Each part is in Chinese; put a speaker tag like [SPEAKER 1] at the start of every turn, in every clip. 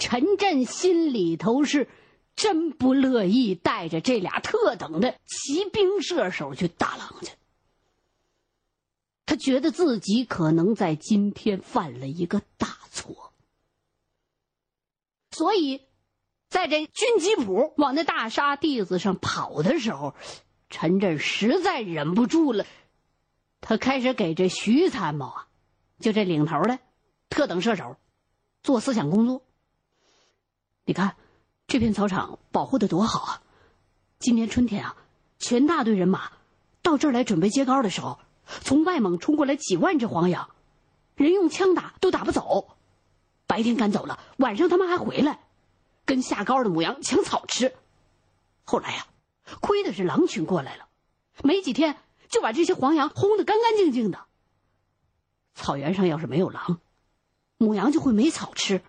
[SPEAKER 1] 陈震心里头是真不乐意带着这俩特等的骑兵射手去大狼去。他觉得自己可能在今天犯了一个大错，所以，在这军机谱往那大沙地子上跑的时候，陈震实在忍不住了，他开始给这徐参谋啊，就这领头的特等射手做思想工作。你看，这片草场保护的多好啊！今年春天啊，全大队人马到这儿来准备接高的时候。从外蒙冲过来几万只黄羊，人用枪打都打不走。白天赶走了，晚上他们还回来，跟下高的母羊抢草吃。后来呀，亏的是狼群过来了，没几天就把这些黄羊轰得干干净净的。草原上要是没有狼，母羊就会没草吃，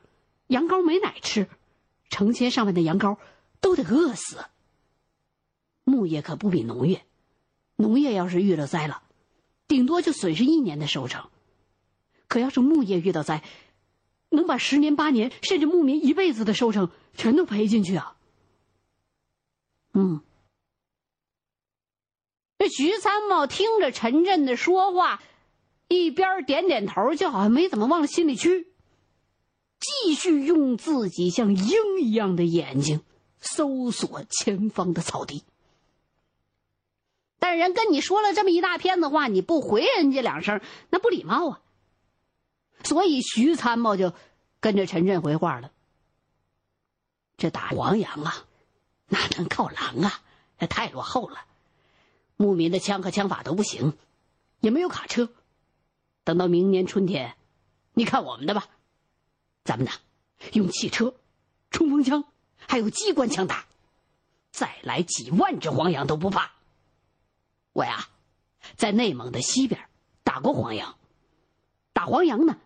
[SPEAKER 1] 羊羔没奶吃，成千上万的羊羔都得饿死。牧业可不比农业，农业要是遇到灾了。顶多就损失一年的收成，可要是牧业遇到灾，能把十年八年甚至牧民一辈子的收成全都赔进去啊！嗯，这徐参谋听着陈震的说话，一边点点头，就好像没怎么往心里去，继续用自己像鹰一样的眼睛搜索前方的草地。但人跟你说了这么一大片的话，你不回人家两声，那不礼貌啊。所以徐参谋就跟着陈震回话了。这打黄羊啊，哪能靠狼啊？那太落后了。牧民的枪和枪法都不行，也没有卡车。等到明年春天，你看我们的吧。咱们呢，用汽车、冲锋枪，还有机关枪打，再来几万只黄羊都不怕。我呀，在内蒙的西边打过黄羊。打黄羊呢，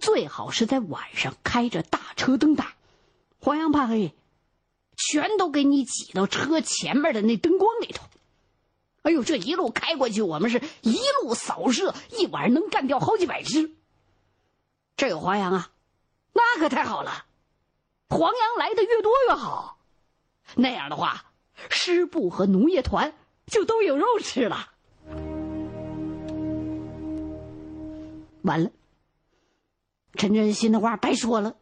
[SPEAKER 1] 最好是在晚上开着大车灯打，黄羊怕黑，全都给你挤到车前面的那灯光里头。哎呦，这一路开过去，我们是一路扫射，一晚上能干掉好几百只。这有黄羊啊，那可太好了，黄羊来的越多越好。那样的话，师部和农业团。就都有肉吃了。完了，陈真心的话白说了。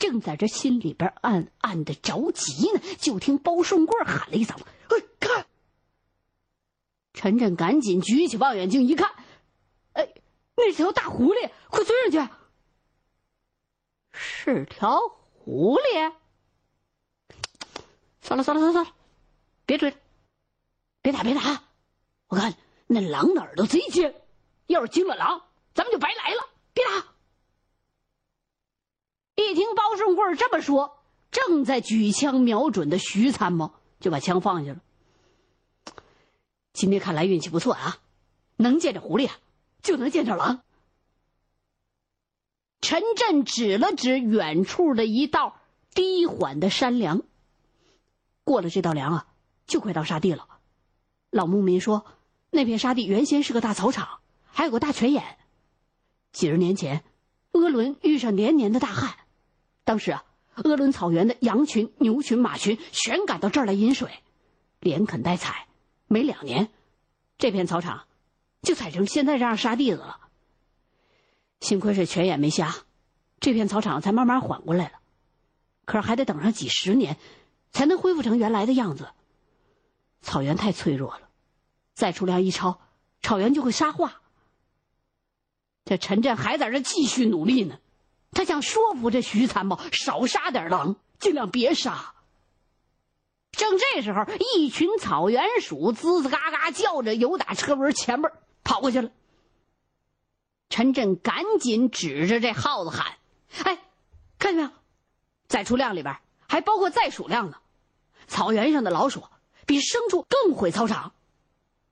[SPEAKER 1] 正在这心里边暗暗的着急呢，就听包顺贵喊了一嗓子：“哎，看！”陈真赶紧举起望远镜一看，哎，那是条大狐狸，快追上去！是条狐狸。算了算了算了算了，别追了。别打，别打！我看那狼的耳朵贼尖，要是惊了狼，咱们就白来了。别打！一听包顺贵这么说，正在举枪瞄准的徐参谋就把枪放下了。今天看来运气不错啊，能见着狐狸，啊就能见着狼。陈震指了指远处的一道低缓的山梁，过了这道梁啊，就快到沙地了。老牧民说，那片沙地原先是个大草场，还有个大泉眼。几十年前，鄂伦遇上连年的大旱，当时啊，鄂伦草原的羊群、牛群、马群全赶到这儿来饮水，连垦带采，没两年，这片草场就采成现在这样沙地子了。幸亏是泉眼没瞎，这片草场才慢慢缓过来了。可是还得等上几十年，才能恢复成原来的样子。草原太脆弱了，再出粮一超，草原就会沙化。这陈震还在这继续努力呢，他想说服这徐参谋少杀点狼，尽量别杀。正这时候，一群草原鼠吱吱嘎嘎叫着，由打车轮前面跑过去了。陈震赶紧指着这耗子喊：“哎，看见没有？在出量里边还包括再鼠量呢，草原上的老鼠。”比牲畜更毁操场，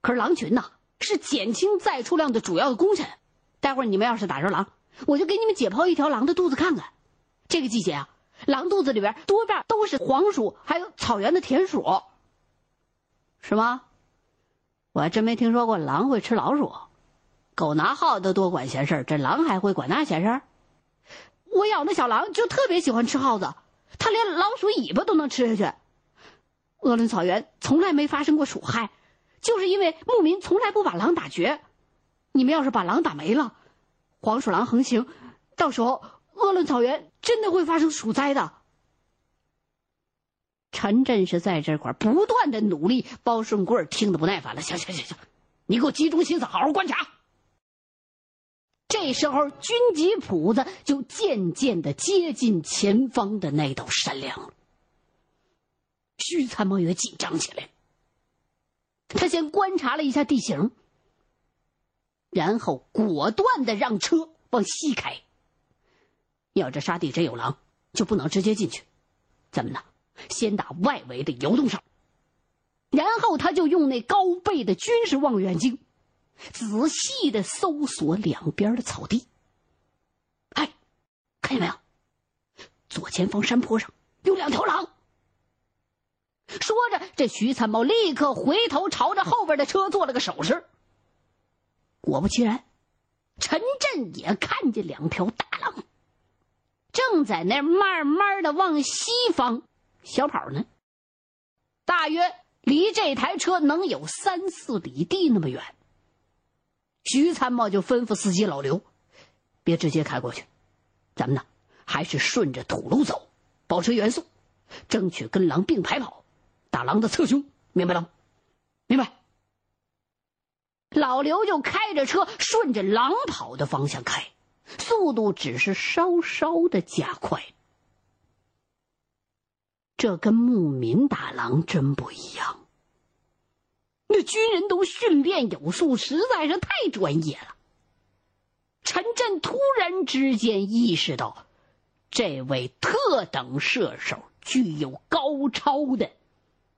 [SPEAKER 1] 可是狼群呢是减轻再出量的主要的功臣。待会儿你们要是打着狼，我就给你们解剖一条狼的肚子看看。这个季节啊，狼肚子里边多半都是黄鼠，还有草原的田鼠，是吗？我还真没听说过狼会吃老鼠。狗拿耗子多管闲事儿这狼还会管那闲事儿我养的小狼就特别喜欢吃耗子，它连老鼠尾巴都能吃下去。鄂伦草原从来没发生过鼠害，就是因为牧民从来不把狼打绝。你们要是把狼打没了，黄鼠狼横行，到时候鄂伦草原真的会发生鼠灾的。陈震是在这块不断的努力，包顺贵听得不耐烦了。行行行行，你给我集中心思，好好观察。这时候，军机谱子就渐渐的接近前方的那道山梁了。徐参谋也紧张起来。他先观察了一下地形，然后果断的让车往西开。要这沙地真有狼，就不能直接进去。怎么呢？先打外围的窑洞上，然后他就用那高倍的军事望远镜，仔细的搜索两边的草地。哎，看见没有？左前方山坡上有两条狼。说着，这徐参谋立刻回头朝着后边的车做了个手势。果不其然，陈震也看见两条大狼，正在那慢慢的往西方。小跑呢？大约离这台车能有三四里地那么远。徐参谋就吩咐司机老刘：“别直接开过去，咱们呢还是顺着土路走，保持原速，争取跟狼并排跑，打狼的侧胸，明白了吗？明白。”老刘就开着车顺着狼跑的方向开，速度只是稍稍的加快。这跟牧民打狼真不一样。那军人都训练有素，实在是太专业了。陈震突然之间意识到，这位特等射手具有高超的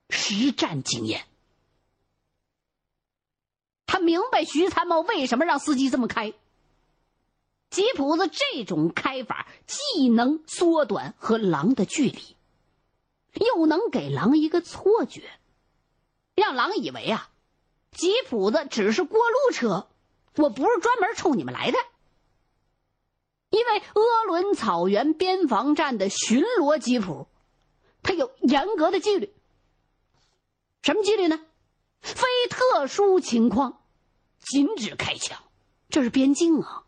[SPEAKER 1] 实战经验。他明白徐参谋为什么让司机这么开。吉普子这种开法，既能缩短和狼的距离。又能给狼一个错觉，让狼以为啊，吉普子只是过路车，我不是专门冲你们来的。因为鄂伦草原边防站的巡逻吉普，它有严格的纪律。什么纪律呢？非特殊情况，禁止开枪，这是边境啊。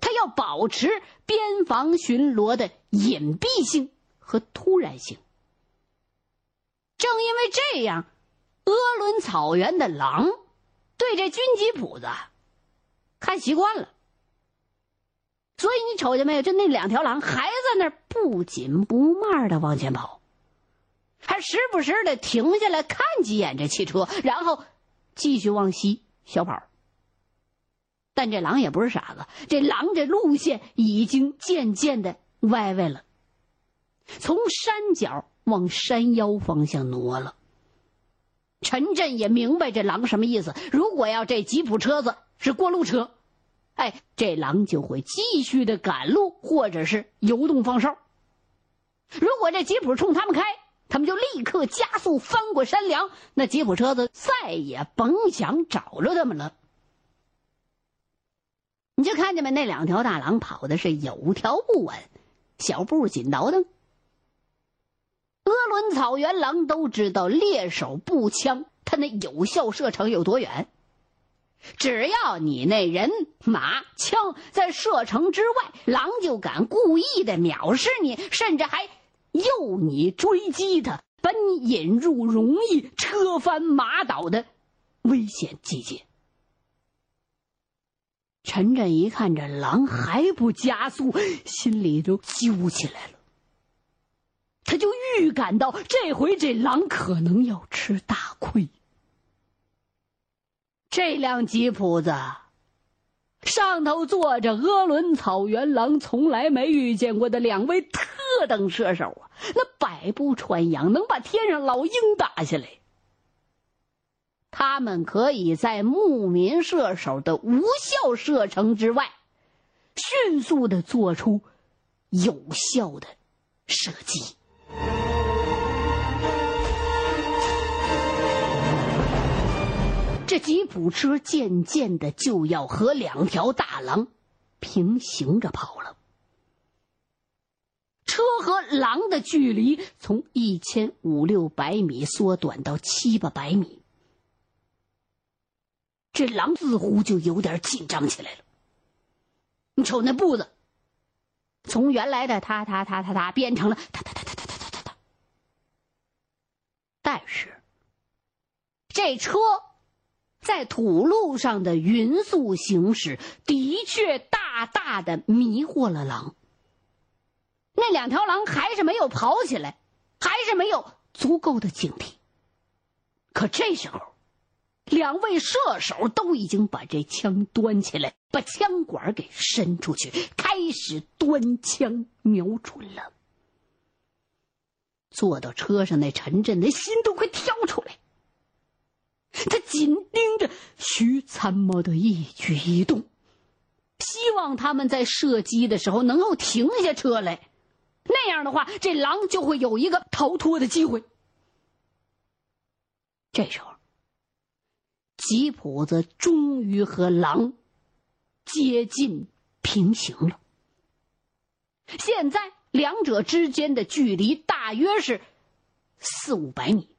[SPEAKER 1] 他要保持边防巡逻的隐蔽性。和突然性。正因为这样，鄂伦草原的狼对这军机谱子看习惯了，所以你瞅见没有？就那两条狼还在那儿不紧不慢的往前跑，还时不时的停下来看几眼这汽车，然后继续往西小跑。但这狼也不是傻子，这狼这路线已经渐渐的歪歪了。从山脚往山腰方向挪了。陈震也明白这狼什么意思。如果要这吉普车子是过路车，哎，这狼就会继续的赶路，或者是游动放哨。如果这吉普冲他们开，他们就立刻加速翻过山梁，那吉普车子再也甭想找着他们了。你就看见没？那两条大狼跑的是有条不紊，小步紧倒腾。鄂伦草原狼都知道猎手步枪，它那有效射程有多远。只要你那人马枪在射程之外，狼就敢故意的藐视你，甚至还诱你追击他，把你引入容易车翻马倒的危险季节。陈震一看这狼还不加速，心里就揪起来了。他就预感到这回这狼可能要吃大亏。这辆吉普子上头坐着鄂伦草原狼从来没遇见过的两位特等射手啊，那百步穿杨，能把天上老鹰打下来。他们可以在牧民射手的无效射程之外，迅速的做出有效的射击。这吉普车渐渐的就要和两条大狼平行着跑了。车和狼的距离从一千五六百米缩短到七八百米。这狼似乎就有点紧张起来了。你瞅那步子，从原来的踏踏踏踏踏变成了踏踏踏踏踏踏踏踏踏。但是，这车在土路上的匀速行驶，的确大大的迷惑了狼。那两条狼还是没有跑起来，还是没有足够的警惕。可这时候。两位射手都已经把这枪端起来，把枪管给伸出去，开始端枪瞄准了。坐到车上那陈震，那心都快跳出来。他紧盯着徐参谋的一举一动，希望他们在射击的时候能够停下车来，那样的话，这狼就会有一个逃脱的机会。这时候。吉普子终于和狼接近平行了。现在两者之间的距离大约是四五百米。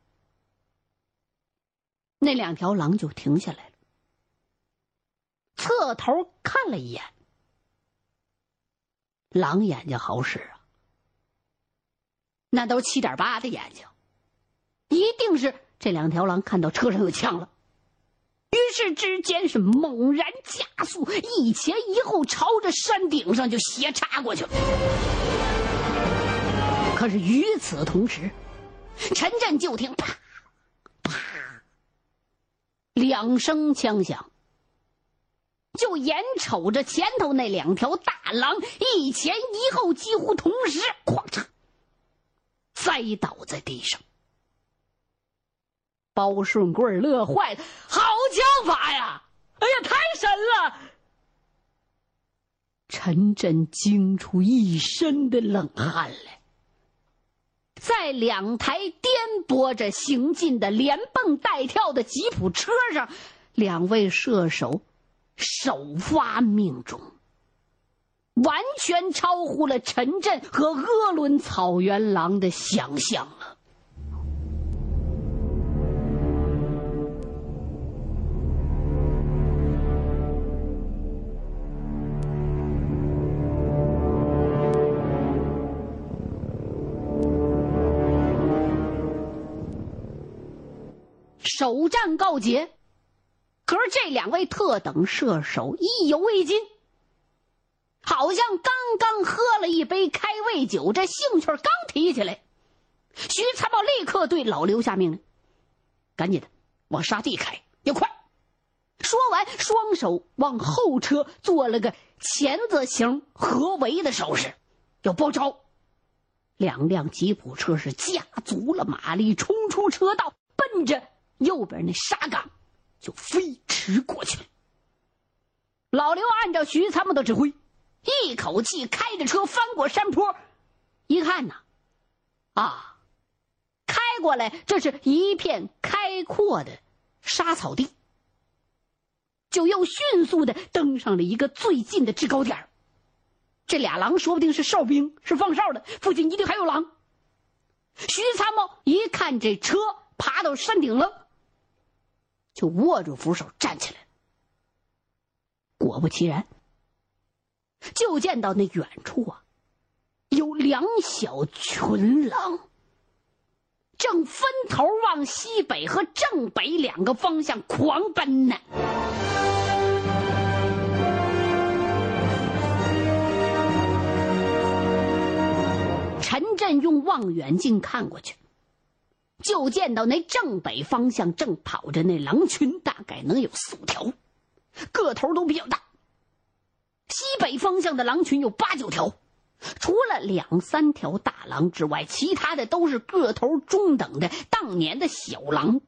[SPEAKER 1] 那两条狼就停下来了，侧头看了一眼。狼眼睛好使啊，那都七点八的眼睛，一定是这两条狼看到车上有枪了。于是之间是猛然加速，一前一后朝着山顶上就斜插过去了。可是与此同时，陈震就听啪两声枪响，就眼瞅着前头那两条大狼一前一后，几乎同时哐嚓栽倒在地上。包顺贵乐坏了，好枪法呀！哎呀，太神了！陈震惊出一身的冷汗来。在两台颠簸着行进的连蹦带跳的吉普车上，两位射手首发命中，完全超乎了陈震和鄂伦草原狼的想象啊。首战告捷，可是这两位特等射手意犹未尽，好像刚刚喝了一杯开胃酒，这兴趣刚提起来。徐参谋立刻对老刘下命令：“赶紧的，往沙地开，要快！”说完，双手往后车做了个钳子形合围的手势，要包抄。两辆吉普车是加足了马力，冲出车道，奔着。右边那沙岗就飞驰过去。老刘按照徐参谋的指挥，一口气开着车翻过山坡，一看呐，啊，开过来这是一片开阔的沙草地，就又迅速的登上了一个最近的制高点。这俩狼说不定是哨兵，是放哨的，附近一定还有狼。徐参谋一看这车爬到山顶了。就握住扶手站起来。果不其然，就见到那远处啊，有两小群狼，正分头往西北和正北两个方向狂奔呢。陈震用望远镜看过去。就见到那正北方向正跑着那狼群，大概能有四五条，个头都比较大。西北方向的狼群有八九条，除了两三条大狼之外，其他的都是个头中等的当年的小狼。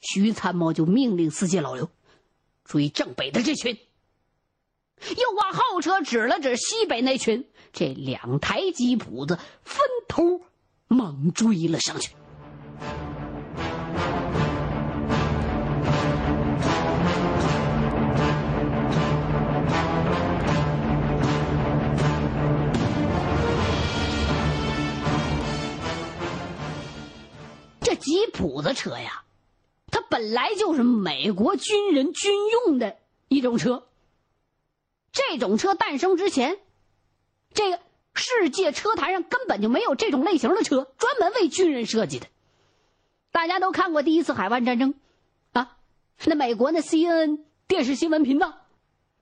[SPEAKER 1] 徐参谋就命令司机老刘追正北的这群，又往后车指了指西北那群，这两台吉普子分头猛追了上去。吉普子车呀，它本来就是美国军人军用的一种车。这种车诞生之前，这个世界车坛上根本就没有这种类型的车，专门为军人设计的。大家都看过第一次海湾战争，啊，那美国那 CNN 电视新闻频道，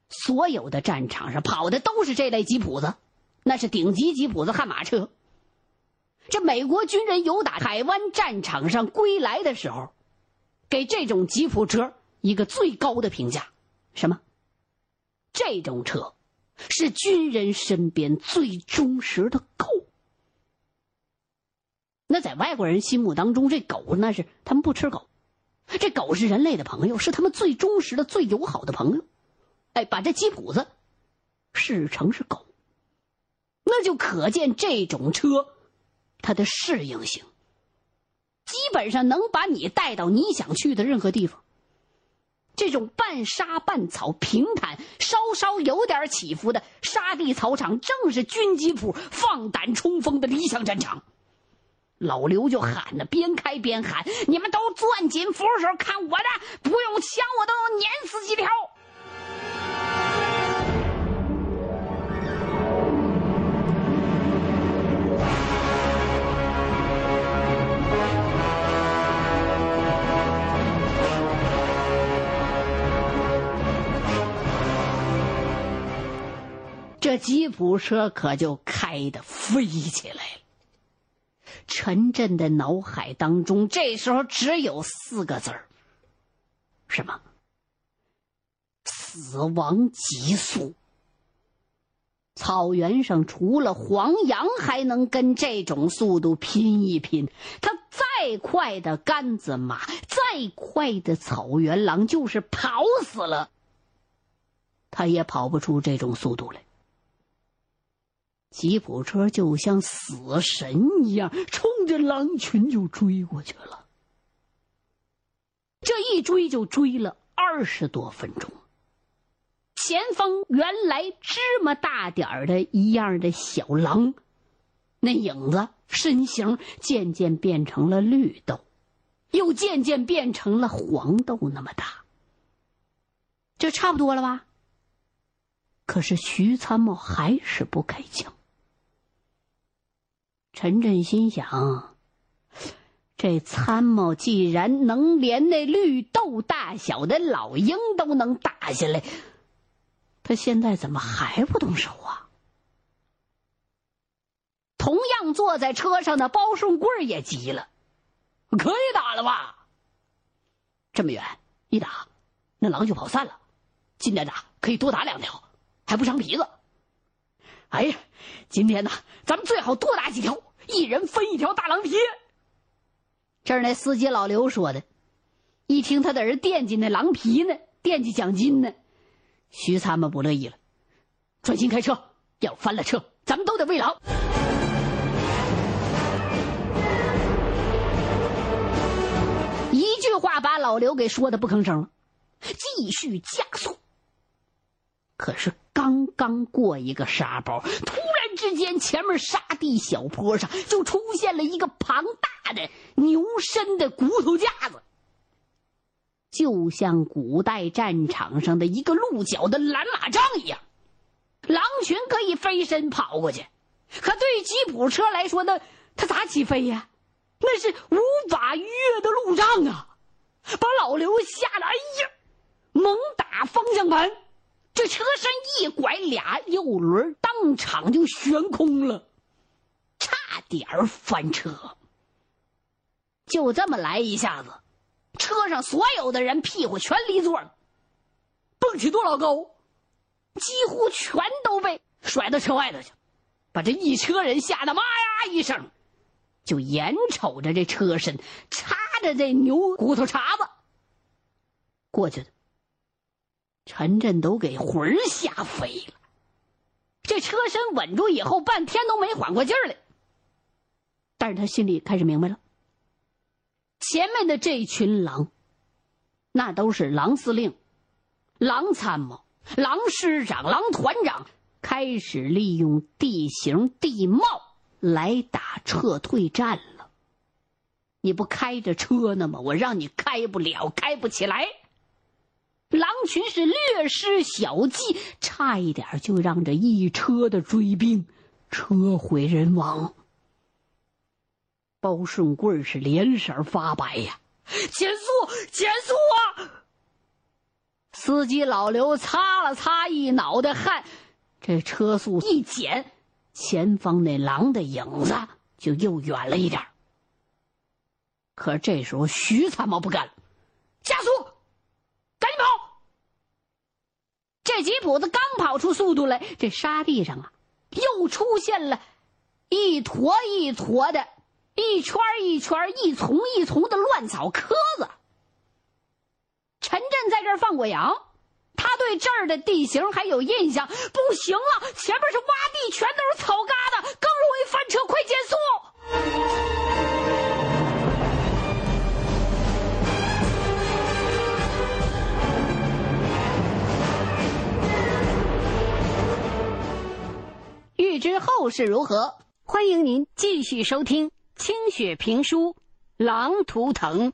[SPEAKER 1] 所有的战场上跑的都是这类吉普子，那是顶级吉普子悍马车。这美国军人游打海湾战场上归来的时候，给这种吉普车一个最高的评价，什么？这种车是军人身边最忠实的狗。那在外国人心目当中，这狗那是他们不吃狗，这狗是人类的朋友，是他们最忠实的、最友好的朋友。哎，把这吉普子视成是狗，那就可见这种车它的适应性，基本上能把你带到你想去的任何地方。这种半沙半草、平坦、稍稍有点起伏的沙地草场，正是军机铺放胆冲锋的理想战场。老刘就喊着，边开边喊：“你们都攥紧扶手，看我的！不用枪，我都能碾死几条。”这吉普车可就开得飞起来了。陈震的脑海当中这时候只有四个字儿：什么？死亡急速。草原上除了黄羊还能跟这种速度拼一拼，他再快的杆子马，再快的草原狼，就是跑死了，他也跑不出这种速度来。吉普车就像死神一样，冲着狼群就追过去了。这一追就追了二十多分钟。前方原来芝麻大点儿的一样的小狼，那影子身形渐渐变成了绿豆，又渐渐变成了黄豆那么大。这差不多了吧？可是徐参谋还是不开枪。陈震心想：这参谋既然能连那绿豆大小的老鹰都能打下来，他现在怎么还不动手啊？同样坐在车上的包顺贵也急了：“可以打了吧？这么远一打，那狼就跑散了；近点打，可以多打两条，还不伤皮子。”哎呀，今天呢，咱们最好多打几条，一人分一条大狼皮。这是那司机老刘说的，一听他在这惦记那狼皮呢，惦记奖金呢，徐参谋不乐意了，专心开车，要翻了车，咱们都得喂狼。一句话把老刘给说的不吭声了，继续加速。可是刚过一个沙包，突然之间，前面沙地小坡上就出现了一个庞大的牛身的骨头架子，就像古代战场上的一个鹿角的拦马杖一样。狼群可以飞身跑过去，可对吉普车来说，那它咋起飞呀？那是无法逾越的路障啊！把老刘吓得哎呀，猛打方向盘。这车身一拐，俩右轮当场就悬空了，差点翻车。就这么来一下子，车上所有的人屁股全离座了，蹦起多老高，几乎全都被甩到车外头去，把这一车人吓得妈呀一声，就眼瞅着这车身插着这牛骨头茬子过去的。陈震都给魂吓飞了，这车身稳住以后，半天都没缓过劲儿来。但是他心里开始明白了，前面的这群狼，那都是狼司令、狼参谋、狼师长、狼团长开始利用地形地貌来打撤退战了。你不开着车呢吗？我让你开不了，开不起来。狼群是略施小计，差一点就让这一车的追兵车毁人亡。包顺贵是脸色发白呀，减速，减速啊！司机老刘擦了擦一脑袋汗，这车速一减，前方那狼的影子就又远了一点。可这时候徐参谋不干了，加速，赶紧跑！吉普子刚跑出速度来，这沙地上啊，又出现了一坨一坨的、一圈一圈、一丛一丛的乱草壳子。陈震在这儿放过羊，他对这儿的地形还有印象。不行了，前面是洼地，全都是草疙瘩，更容易翻车。快减速！欲知后事如何，欢迎您继续收听清雪评书《狼图腾》。